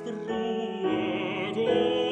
Ruhe, Gott.